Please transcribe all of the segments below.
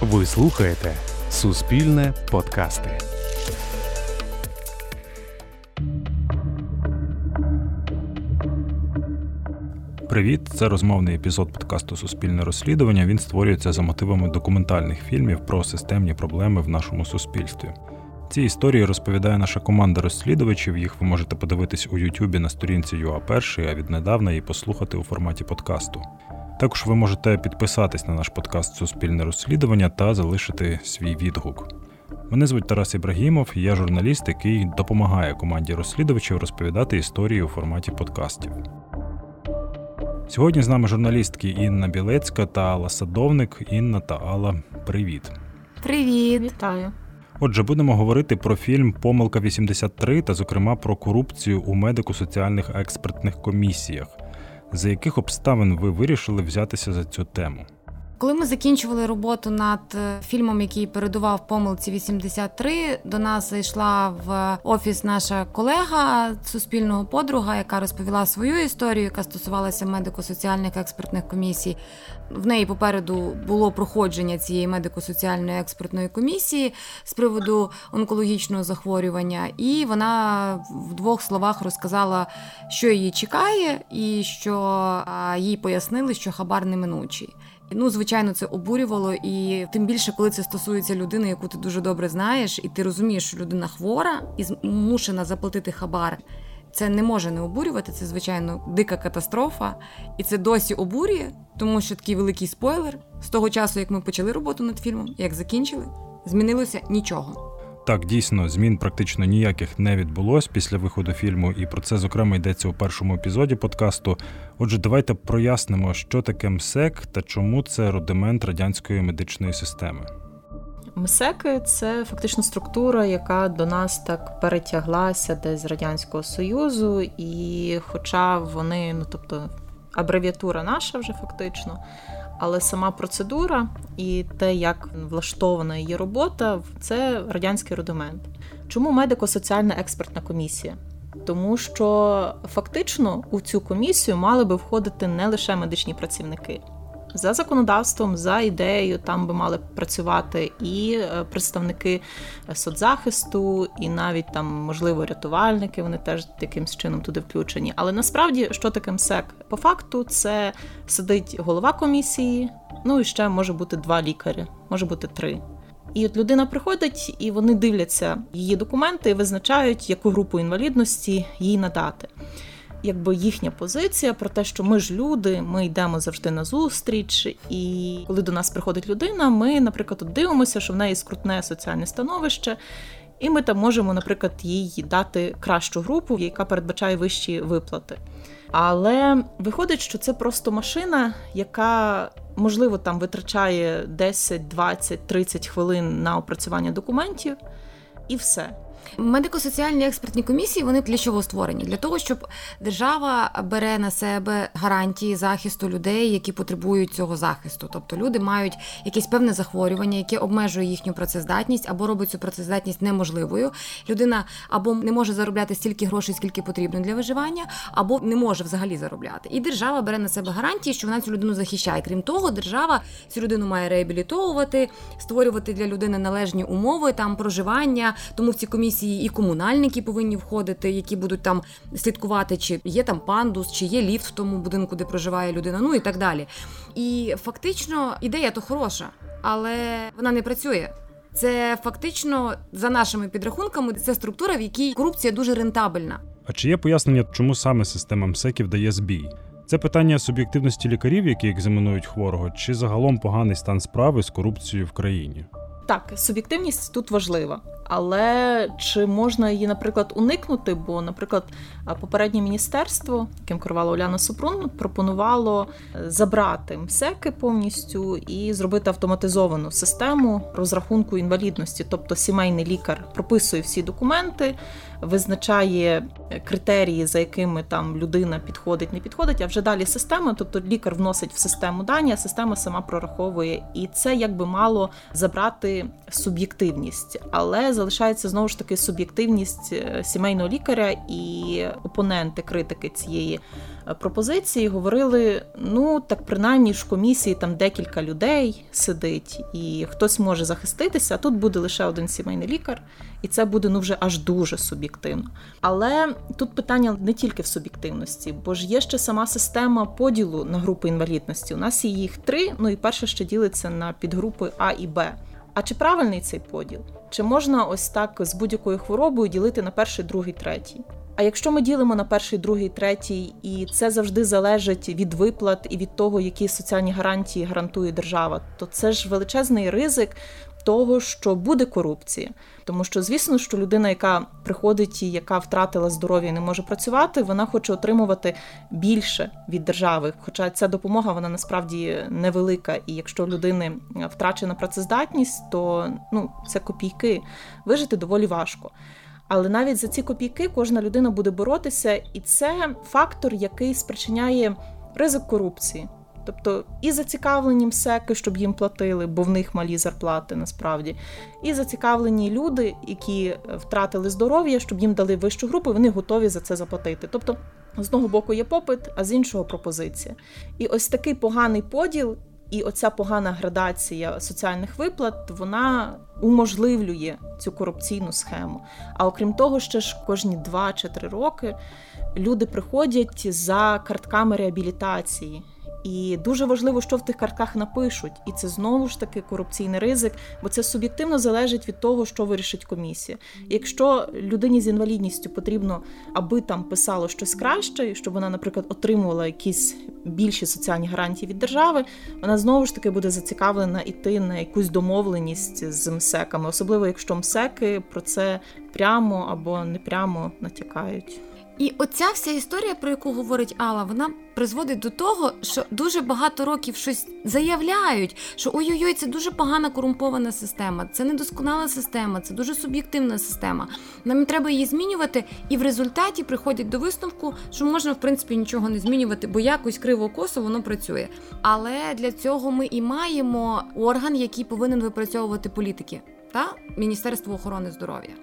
Ви слухаєте Суспільне подкасти. Привіт, це розмовний епізод подкасту Суспільне розслідування. Він створюється за мотивами документальних фільмів про системні проблеми в нашому суспільстві. Ці історії розповідає наша команда розслідувачів. Їх ви можете подивитись у Ютубі на сторінці ЮА1, а віднедавна і послухати у форматі подкасту. Також ви можете підписатись на наш подкаст Суспільне розслідування та залишити свій відгук. Мене звуть Тарас Ібрагімов, я журналіст, який допомагає команді розслідувачів розповідати історії у форматі подкастів. Сьогодні з нами журналістки Інна Білецька та Алла Садовник. Інна та Алла, привіт. Привіт, вітаю. Отже, будемо говорити про фільм Помилка 83 та, зокрема, про корупцію у медико-соціальних експертних комісіях. За яких обставин ви вирішили взятися за цю тему? Коли ми закінчували роботу над е, фільмом, який передував помилці 83, до нас зайшла в офіс наша колега суспільного подруга, яка розповіла свою історію, яка стосувалася медико-соціальних експертних комісій. В неї попереду було проходження цієї медико-соціальної експертної комісії з приводу онкологічного захворювання, і вона в двох словах розказала, що її чекає, і що їй пояснили, що хабар неминучий. Ну, звичайно, це обурювало, і тим більше, коли це стосується людини, яку ти дуже добре знаєш, і ти розумієш, що людина хвора і змушена заплатити хабар. Це не може не обурювати. Це звичайно дика катастрофа, і це досі обурює, тому що такий великий спойлер з того часу, як ми почали роботу над фільмом, як закінчили, змінилося нічого. Так, дійсно, змін практично ніяких не відбулось після виходу фільму, і про це зокрема йдеться у першому епізоді подкасту. Отже, давайте прояснимо, що таке МСЕК та чому це рудимент радянської медичної системи. МСЕКи це фактично структура, яка до нас так перетяглася десь з радянського союзу, і, хоча вони, ну тобто, абревіатура наша вже фактично але сама процедура і те, як влаштована її робота, це радянський рудимент. Чому медико-соціальна експертна комісія? Тому що фактично у цю комісію мали би входити не лише медичні працівники. За законодавством, за ідеєю, там би мали працювати і е, представники соцзахисту, і навіть там, можливо, рятувальники. Вони теж таким чином туди включені. Але насправді, що таке МСЕК? По факту, це сидить голова комісії, ну і ще може бути два лікарі, може бути три. І от людина приходить, і вони дивляться її документи і визначають, яку групу інвалідності їй надати якби їхня позиція про те, що ми ж люди, ми йдемо завжди на зустріч, і коли до нас приходить людина, ми, наприклад, дивимося, що в неї скрутне соціальне становище. І ми там можемо, наприклад, їй дати кращу групу, яка передбачає вищі виплати. Але виходить, що це просто машина, яка можливо там витрачає 10, 20, 30 хвилин на опрацювання документів, і все. Медико-соціальні експертні комісії вони для чого створені? Для того, щоб держава бере на себе гарантії захисту людей, які потребують цього захисту. Тобто люди мають якесь певне захворювання, яке обмежує їхню працездатність або робить цю працездатність неможливою. Людина або не може заробляти стільки грошей, скільки потрібно для виживання, або не може взагалі заробляти. І держава бере на себе гарантії, що вона цю людину захищає. Крім того, держава цю людину має реабілітовувати, створювати для людини належні умови там проживання. Тому в ці комісії комісії, і комунальники повинні входити, які будуть там слідкувати, чи є там пандус, чи є ліфт в тому будинку, де проживає людина, ну і так далі. І фактично ідея то хороша, але вона не працює. Це фактично за нашими підрахунками, це структура, в якій корупція дуже рентабельна. А чи є пояснення, чому саме система МСЕКів дає збій? Це питання суб'єктивності лікарів, які екзаменують хворого, чи загалом поганий стан справи з корупцією в країні? Так, суб'єктивність тут важлива. Але чи можна її, наприклад, уникнути? Бо, наприклад, попереднє міністерство, яким керувала Оляна Супрун, пропонувало е, забрати МСЕКи повністю і зробити автоматизовану систему розрахунку інвалідності. Тобто сімейний лікар прописує всі документи, визначає критерії, за якими там людина підходить, не підходить. А вже далі система, тобто лікар вносить в систему дані, а система сама прораховує, і це якби мало забрати суб'єктивність, але залишається знову ж таки суб'єктивність е, сімейного лікаря і опоненти критики цієї е, пропозиції говорили: ну так принаймні ж комісії там декілька людей сидить, і хтось може захиститися. а Тут буде лише один сімейний лікар, і це буде ну вже аж дуже суб'єктивно. Але тут питання не тільки в суб'єктивності, бо ж є ще сама система поділу на групи інвалідності. У нас є їх три. Ну і перше ще ділиться на підгрупи А і Б. А чи правильний цей поділ? Чи можна ось так з будь-якою хворобою ділити на перший, другий, третій? А якщо ми ділимо на перший, другий, третій, і це завжди залежить від виплат і від того, які соціальні гарантії гарантує держава, то це ж величезний ризик того, що буде корупція. Тому що, звісно, що людина, яка приходить і яка втратила здоров'я і не може працювати, вона хоче отримувати більше від держави. Хоча ця допомога вона насправді невелика. І якщо людини втрачена працездатність, то ну це копійки. Вижити доволі важко. Але навіть за ці копійки кожна людина буде боротися, і це фактор, який спричиняє ризик корупції. Тобто і зацікавлені МСЕКи, щоб їм платили, бо в них малі зарплати насправді, і зацікавлені люди, які втратили здоров'я, щоб їм дали вищу групу, вони готові за це заплатити. Тобто, з одного боку є попит, а з іншого пропозиція. І ось такий поганий поділ. І оця погана градація соціальних виплат вона уможливлює цю корупційну схему. А окрім того, ще ж кожні 2 чи 3 роки люди приходять за картками реабілітації. І дуже важливо, що в тих картках напишуть, і це знову ж таки корупційний ризик, бо це суб'єктивно залежить від того, що вирішить комісія. Якщо людині з інвалідністю потрібно, аби там писало щось краще, щоб вона, наприклад, отримувала якісь більші соціальні гарантії від держави, вона знову ж таки буде зацікавлена йти на якусь домовленість з МСЕКами, особливо якщо МСЕКи про це прямо або непрямо натякають. І оця вся історія, про яку говорить Алла, вона призводить до того, що дуже багато років щось заявляють, що ой-ой-ой, це дуже погана корумпована система, це недосконала система, це дуже суб'єктивна система. Нам треба її змінювати, і в результаті приходять до висновку, що можна в принципі нічого не змінювати, бо якось криво косо воно працює. Але для цього ми і маємо орган, який повинен випрацьовувати політики, та Міністерство охорони здоров'я.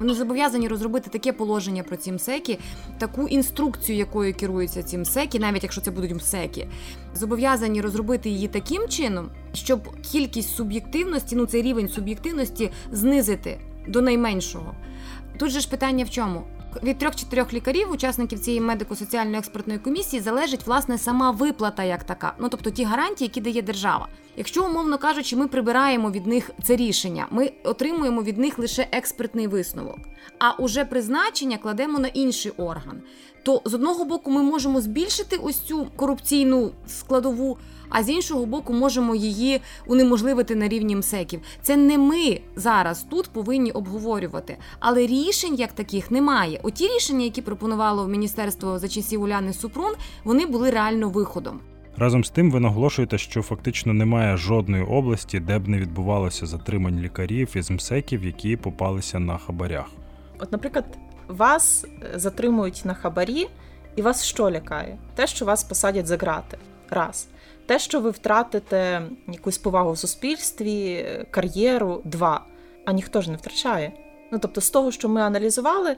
Вони зобов'язані розробити таке положення про ці МСЕКи, таку інструкцію, якою керуються ці МСЕКи, навіть якщо це будуть МСЕКи, зобов'язані розробити її таким чином, щоб кількість суб'єктивності, ну цей рівень суб'єктивності знизити до найменшого. Тут же ж питання в чому? Від трьох-чотирьох лікарів, учасників цієї медико-соціальної експертної комісії, залежить власне сама виплата як така, ну тобто ті гарантії, які дає держава. Якщо, умовно кажучи, ми прибираємо від них це рішення, ми отримуємо від них лише експертний висновок, а уже призначення кладемо на інший орган. То з одного боку ми можемо збільшити ось цю корупційну складову а з іншого боку, можемо її унеможливити на рівні МСЕКів. Це не ми зараз тут повинні обговорювати, але рішень як таких немає. Оті рішення, які пропонувало міністерство за часів Уляни Супрун, вони були реально виходом. Разом з тим, ви наголошуєте, що фактично немає жодної області, де б не відбувалося затримань лікарів із МСЕКів, які попалися на хабарях. От, наприклад, вас е, затримують на хабарі, і вас що лякає? Те, що вас посадять за грати. Раз те, що ви втратите якусь повагу в суспільстві, кар'єру, два. А ніхто ж не втрачає. Ну тобто, з того, що ми аналізували,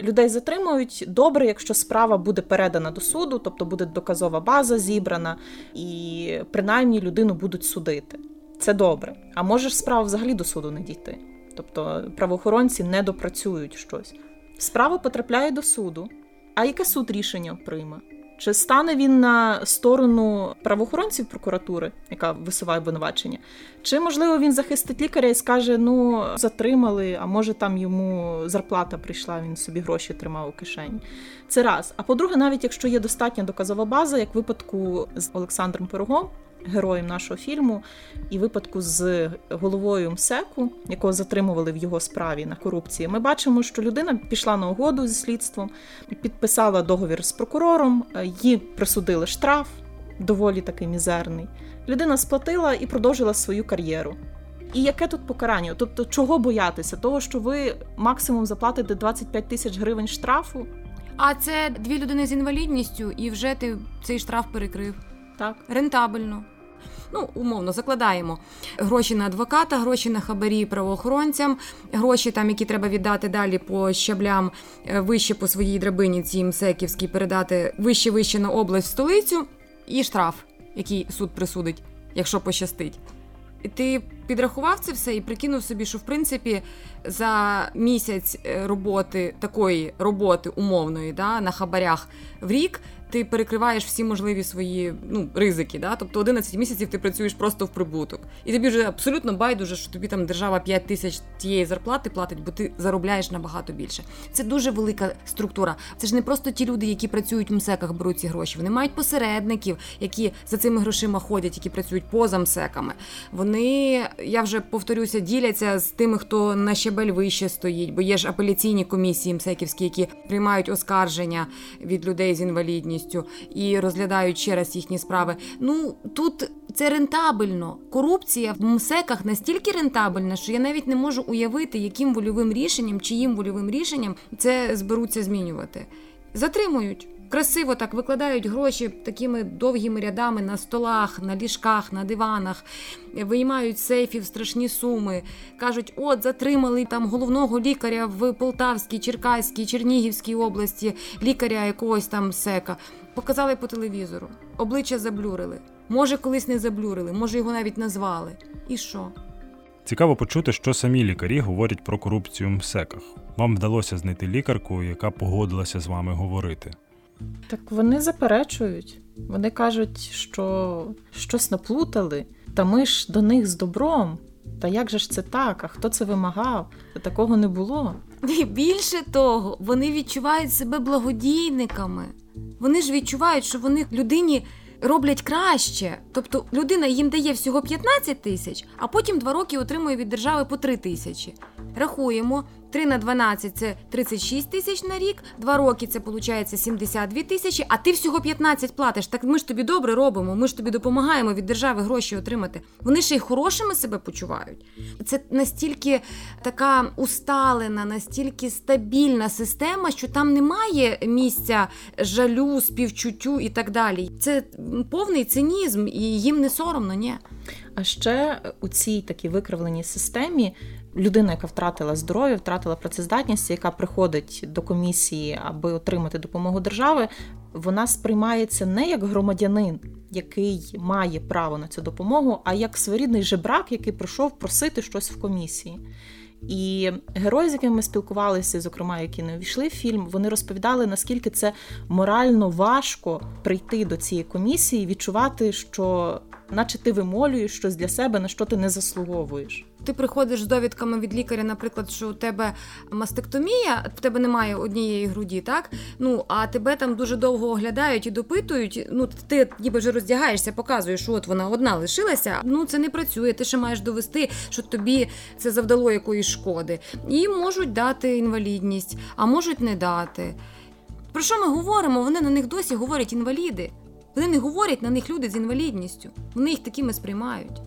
людей затримують добре, якщо справа буде передана до суду, тобто буде доказова база зібрана, і принаймні людину будуть судити. Це добре. А може ж справа взагалі до суду не дійти. Тобто правоохоронці не допрацюють щось. Справа потрапляє до суду. А яке суд рішення прийме? Чи стане він на сторону правоохоронців прокуратури, яка висуває обвинувачення? Чи можливо він захистить лікаря і скаже: ну затримали, а може там йому зарплата прийшла, він собі гроші тримав у кишені? Це раз. А по-друге, навіть якщо є достатня доказова база, як в випадку з Олександром Пирогом, героєм нашого фільму, і випадку з головою МСЕКу, якого затримували в його справі на корупції, ми бачимо, що людина пішла на угоду зі слідством, підписала договір з прокурором, їй присудили штраф, доволі такий мізерний. Людина сплатила і продовжила свою кар'єру. І яке тут покарання? Тобто, чого боятися? Того, що ви максимум заплатите 25 тисяч гривень штрафу? А це дві людини з інвалідністю, і вже ти цей штраф перекрив. Так. Рентабельно. Ну, умовно, закладаємо гроші на адвоката, гроші на хабарі правоохоронцям, гроші, там, які треба віддати далі по щаблям е, вище по своїй драбині, цій МСЕКівській, передати вище вище на область столицю, і штраф, який суд присудить, якщо пощастить. Ти підрахував це все і прикинув собі, що в принципі за місяць е, роботи такої роботи умовної да, на хабарях в рік ти перекриваєш всі можливі свої ну, ризики. Да? Тобто 11 місяців ти працюєш просто в прибуток. І тобі вже абсолютно байдуже, що тобі там держава 5 тисяч тієї зарплати платить, бо ти заробляєш набагато більше. Це дуже велика структура. Це ж не просто ті люди, які працюють в МСЕКах, беруть ці гроші. Вони мають посередників, які за цими грошима ходять, які працюють поза МСЕКами. Вони, я вже повторюся, діляться з тими, хто на щебель вище стоїть, бо є ж апеляційні комісії МСЕКівські, які приймають оскарження від людей з інвалідністю і розглядають ще раз їхні справи. Ну тут це рентабельно. Корупція в МСЕКах настільки рентабельна, що я навіть не можу уявити, яким вольовим рішенням, чиїм вольовим рішенням це зберуться змінювати. Затримують. Красиво так викладають гроші такими довгими рядами на столах, на ліжках, на диванах, виймають сейфів страшні суми. Кажуть, от затримали там головного лікаря в Полтавській, Черкаській, Чернігівській області, лікаря якогось там сека. Показали по телевізору, обличчя заблюрили. Може, колись не заблюрили, може його навіть назвали. І що? Цікаво почути, що самі лікарі говорять про корупцію в МСЕКах. Вам вдалося знайти лікарку, яка погодилася з вами говорити. Так вони заперечують. Вони кажуть, що щось наплутали, та ми ж до них з добром. Та як же ж це так? А хто це вимагав? Та такого не було. І більше того, вони відчувають себе благодійниками. Вони ж відчувають, що вони людині роблять краще. Тобто людина їм дає всього 15 тисяч, а потім два роки отримує від держави по 3 тисячі. Рахуємо, 3 на 12 це 36 тисяч на рік, 2 роки це виходить 72 тисячі, а ти всього 15 платиш. Так ми ж тобі добре робимо, ми ж тобі допомагаємо від держави гроші отримати. Вони ще й хорошими себе почувають. Це настільки така усталена, настільки стабільна система, що там немає місця жалю, співчуттю і так далі. Це повний цинізм, і їм не соромно, ні. А ще у цій такій викривленій системі людина, яка втратила здоров'я, втратила працездатність, яка приходить до комісії, аби отримати допомогу держави, вона сприймається не як громадянин, який має право на цю допомогу, а як своєрідний жебрак, який прийшов просити щось в комісії. І герої, з якими ми спілкувалися, зокрема, які не увійшли в фільм, вони розповідали, наскільки це морально важко прийти до цієї комісії, відчувати, що наче ти вимолюєш щось для себе, на що ти не заслуговуєш. Ти приходиш з довідками від лікаря, наприклад, що у тебе мастектомія, в тебе немає однієї груді, так? Ну а тебе там дуже довго оглядають і допитують. Ну ти ніби вже роздягаєшся, показуєш, що от вона одна лишилася. Ну це не працює. Ти ще маєш довести, що тобі це завдало якоїсь шкоди. І можуть дати інвалідність, а можуть не дати. Про що ми говоримо? Вони на них досі говорять інваліди. Вони не говорять на них люди з інвалідністю. Вони їх такими сприймають.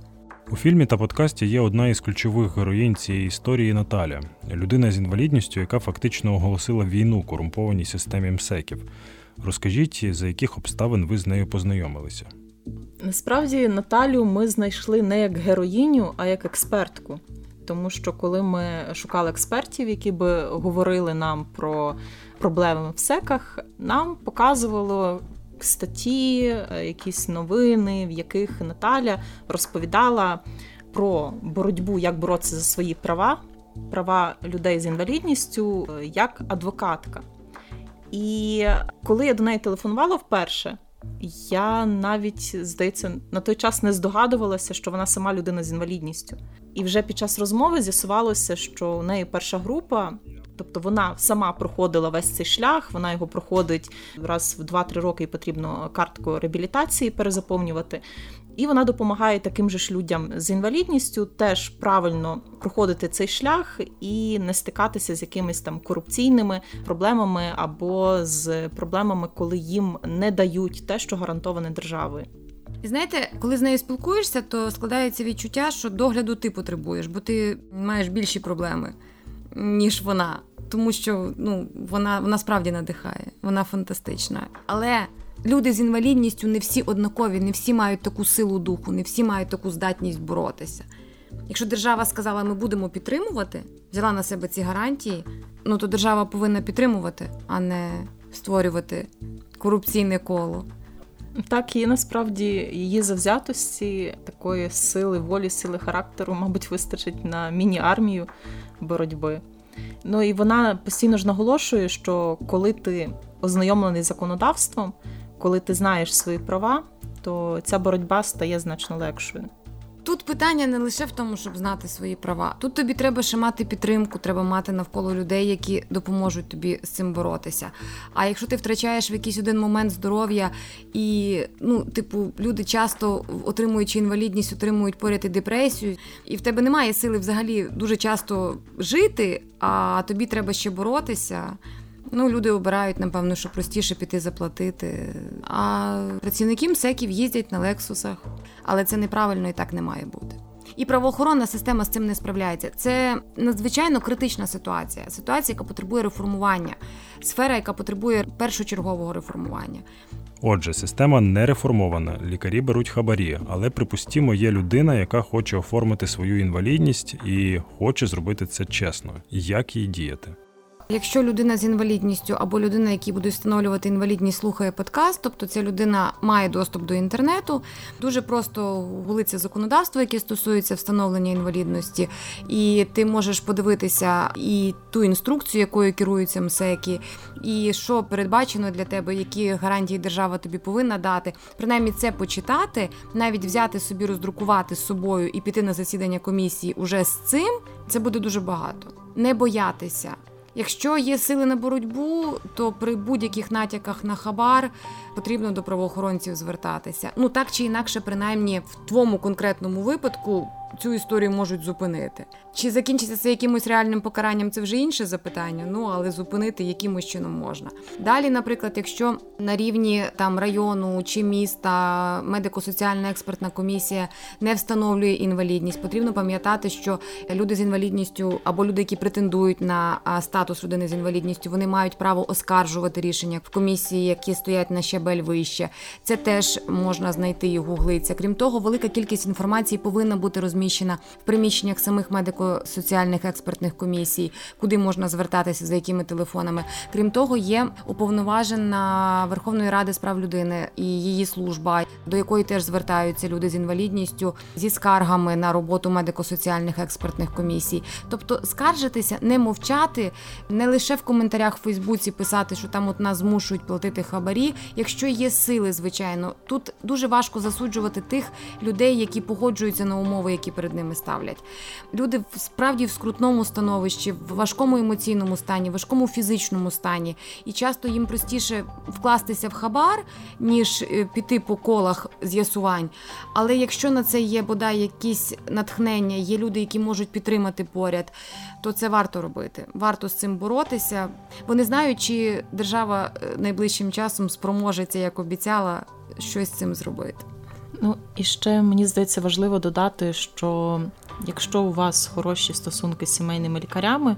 У фільмі та подкасті є одна із ключових героїнь цієї історії Наталя, людина з інвалідністю, яка фактично оголосила війну корумпованій системі МСЕКів. Розкажіть, за яких обставин ви з нею познайомилися? Насправді Наталю ми знайшли не як героїню, а як експертку. Тому що коли ми шукали експертів, які би говорили нам про проблеми в секах, нам показувало статті, е, якісь новини, в яких Наталя розповідала про боротьбу, як боротися за свої права, права людей з інвалідністю, е, як адвокатка. І коли я до неї телефонувала вперше, я навіть, здається, на той час не здогадувалася, що вона сама людина з інвалідністю. І вже під час розмови з'ясувалося, що у неї перша група Тобто вона сама проходила весь цей шлях, вона його проходить раз в 2-3 роки і потрібно картку реабілітації перезаповнювати. І вона допомагає таким же ж людям з інвалідністю теж правильно проходити цей шлях і не стикатися з якимись там корупційними проблемами або з проблемами, коли їм не дають те, що гарантоване державою. І знаєте, коли з нею спілкуєшся, то складається відчуття, що догляду ти потребуєш, бо ти маєш більші проблеми ніж вона. Тому що ну, вона вона справді надихає, вона фантастична. Але люди з інвалідністю не всі однакові, не всі мають таку силу духу, не всі мають таку здатність боротися. Якщо держава сказала, ми будемо підтримувати, взяла на себе ці гарантії, ну то держава повинна підтримувати, а не створювати корупційне коло. Так, і насправді її завзятості, такої сили, волі, сили характеру, мабуть, вистачить на міні-армію боротьби. Ну і вона постійно ж наголошує, що коли ти ознайомлений з законодавством, коли ти знаєш свої права, то ця боротьба стає значно легшою. Тут питання не лише в тому, щоб знати свої права. Тут тобі треба ще мати підтримку, треба мати навколо людей, які допоможуть тобі з цим боротися. А якщо ти втрачаєш в якийсь один момент здоров'я, і ну, типу, люди часто отримуючи інвалідність, отримують поряд і депресію, і в тебе немає сили взагалі дуже часто жити, а тобі треба ще боротися. Ну, люди обирають, напевно, що простіше піти заплатити. А працівники МСЕКів їздять на лексусах, але це неправильно і так не має бути. І правоохоронна система з цим не справляється. Це надзвичайно критична ситуація. Ситуація, яка потребує реформування, сфера, яка потребує першочергового реформування. Отже, система не реформована, лікарі беруть хабарі, але припустімо, є людина, яка хоче оформити свою інвалідність і хоче зробити це чесно. Як їй діяти? Якщо людина з інвалідністю або людина, які будуть встановлювати інвалідність, слухає подкаст, тобто ця людина має доступ до інтернету, дуже просто гулиться законодавство, яке стосується встановлення інвалідності, і ти можеш подивитися і ту інструкцію, якою керуються МСЕКи, і що передбачено для тебе, які гарантії держава тобі повинна дати. Принаймні це почитати, навіть взяти собі, роздрукувати з собою і піти на засідання комісії уже з цим. Це буде дуже багато. Не боятися. Якщо є сили на боротьбу, то при будь-яких натяках на хабар потрібно до правоохоронців звертатися. Ну так чи інакше, принаймні в твоєму конкретному випадку цю історію можуть зупинити. Чи закінчиться це якимось реальним покаранням? Це вже інше запитання. Ну але зупинити якимось чином можна. Далі, наприклад, якщо на рівні там району чи міста медико-соціальна експертна комісія не встановлює інвалідність, потрібно пам'ятати, що люди з інвалідністю або люди, які претендують на статус людини з інвалідністю, вони мають право оскаржувати рішення в комісії, які стоять на щебель вище. Це теж можна знайти і гуглиться. Крім того, велика кількість інформації повинна бути розміщена в приміщеннях самих медико-соціальних експертних комісій, куди можна звертатися за якими телефонами. Крім того, є уповноважена Верховної Ради з прав людини і її служба, до якої теж звертаються люди з інвалідністю зі скаргами на роботу медико-соціальних експертних комісій. Тобто скаржитися, не мовчати, не лише в коментарях в Фейсбуці писати, що там от нас змушують платити хабарі. Якщо є сили, звичайно, тут дуже важко засуджувати тих людей, які погоджуються на умови, які перед ними ставлять. Люди справді в скрутному становищі, в важкому емоційному стані, важкому фізичному стані, і часто їм простіше вкластися в хабар, ніж е, піти по колах з'ясувань. Але якщо на це є бодай якісь натхнення, є люди, які можуть підтримати поряд, то це варто робити. Варто з цим боротися. Вони знають, чи держава е, найближчим часом спроможеться, як обіцяла, щось з цим зробити. Ну і ще мені здається важливо додати, що якщо у вас хороші стосунки з сімейними лікарями,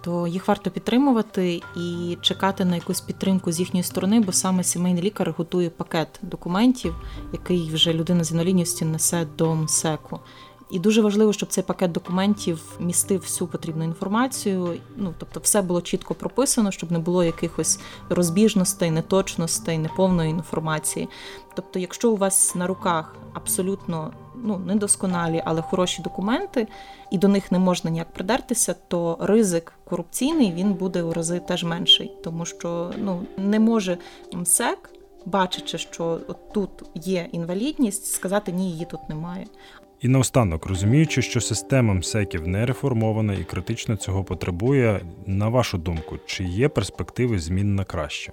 то їх варто підтримувати і чекати на якусь підтримку з їхньої сторони, бо саме сімейний лікар готує пакет документів, який вже людина з інвалідністю несе до МСЕКу. І дуже важливо, щоб цей пакет документів містив всю потрібну інформацію. Ну тобто, все було чітко прописано, щоб не було якихось розбіжностей, неточностей, неповної інформації. Тобто, якщо у вас на руках абсолютно ну недосконалі, але хороші документи, і до них не можна ніяк придертися, то ризик корупційний він буде у рази теж менший, тому що ну не може МСЕК. Бачачи, що от тут є інвалідність, сказати ні, її тут немає. І наостанок, розуміючи, що система МСЕКів не реформована і критично цього потребує, на вашу думку, чи є перспективи змін на краще?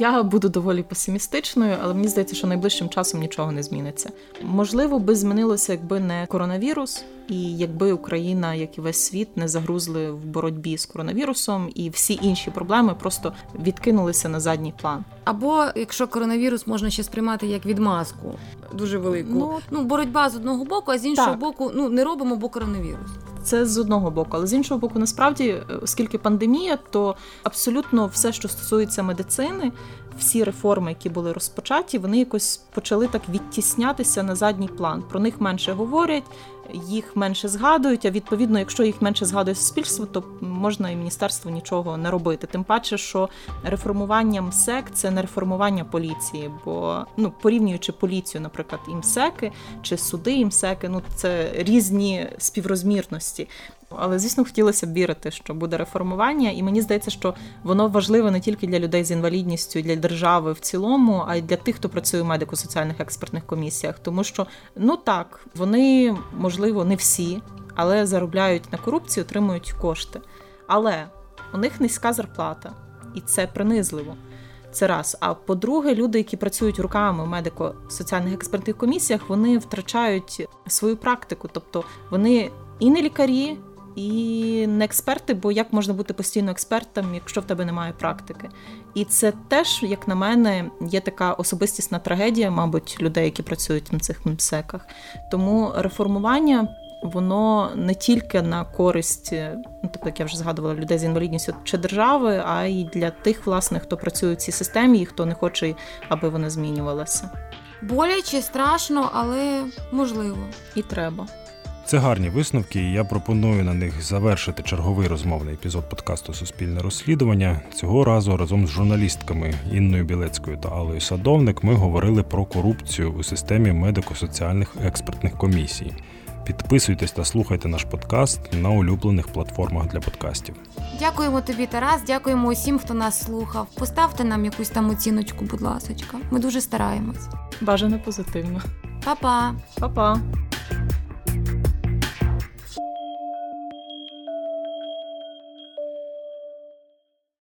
Я буду доволі песимістичною, але мені здається, що найближчим часом нічого не зміниться. Можливо, би змінилося, якби не коронавірус, і якби Україна, як і весь світ, не загрузли в боротьбі з коронавірусом, і всі інші проблеми просто відкинулися на задній план. Або якщо коронавірус можна ще сприймати як відмазку, дуже велику. Ну, ну боротьба з одного боку, а з іншого так. боку, ну не робимо, бо коронавірус. Це з одного боку, але з іншого боку, насправді, оскільки пандемія, то абсолютно все, що стосується медицини, всі реформи, які були розпочаті, вони якось почали так відтіснятися на задній план. Про них менше говорять, їх менше згадують. А відповідно, якщо їх менше згадує суспільство, то можна і міністерство нічого не робити. Тим паче, що реформування МСЕК це не реформування поліції, бо ну порівнюючи поліцію, наприклад, і МСЕКи чи суди і МСЕКи, ну це різні співрозмірності. Але звісно, хотілося б вірити, що буде реформування, і мені здається, що воно важливе не тільки для людей з інвалідністю, для держави в цілому, а й для тих, хто працює в медико-соціальних експертних комісіях. Тому що ну так, вони можливо не всі, але заробляють на корупцію, отримують кошти. Але у них низька зарплата, і це принизливо. Це раз. А по-друге, люди, які працюють руками в медико-соціальних експертних комісіях, вони втрачають свою практику, тобто вони і не лікарі, і не експерти, бо як можна бути постійно експертом, якщо в тебе немає практики. І це теж, як на мене, є така особистісна трагедія, мабуть, людей, які працюють на цих МСЕКах. Тому реформування. Воно не тільки на користь, ну тобто, як я вже згадувала, людей з інвалідністю чи держави, а й для тих, власне, хто працює в цій системі і хто не хоче, аби вона змінювалася. Боляче, страшно, але можливо. І треба. Це гарні висновки, і я пропоную на них завершити черговий розмовний епізод подкасту Суспільне розслідування. Цього разу разом з журналістками Інною Білецькою та Алою Садовник ми говорили про корупцію у системі медико-соціальних експертних комісій. Підписуйтесь та слухайте наш подкаст на улюблених платформах для подкастів. Дякуємо тобі, Тарас. Дякуємо усім, хто нас слухав. Поставте нам якусь там оціночку, будь ласочка. Ми дуже стараємось. Бажано позитивно. Па-па! Па-па!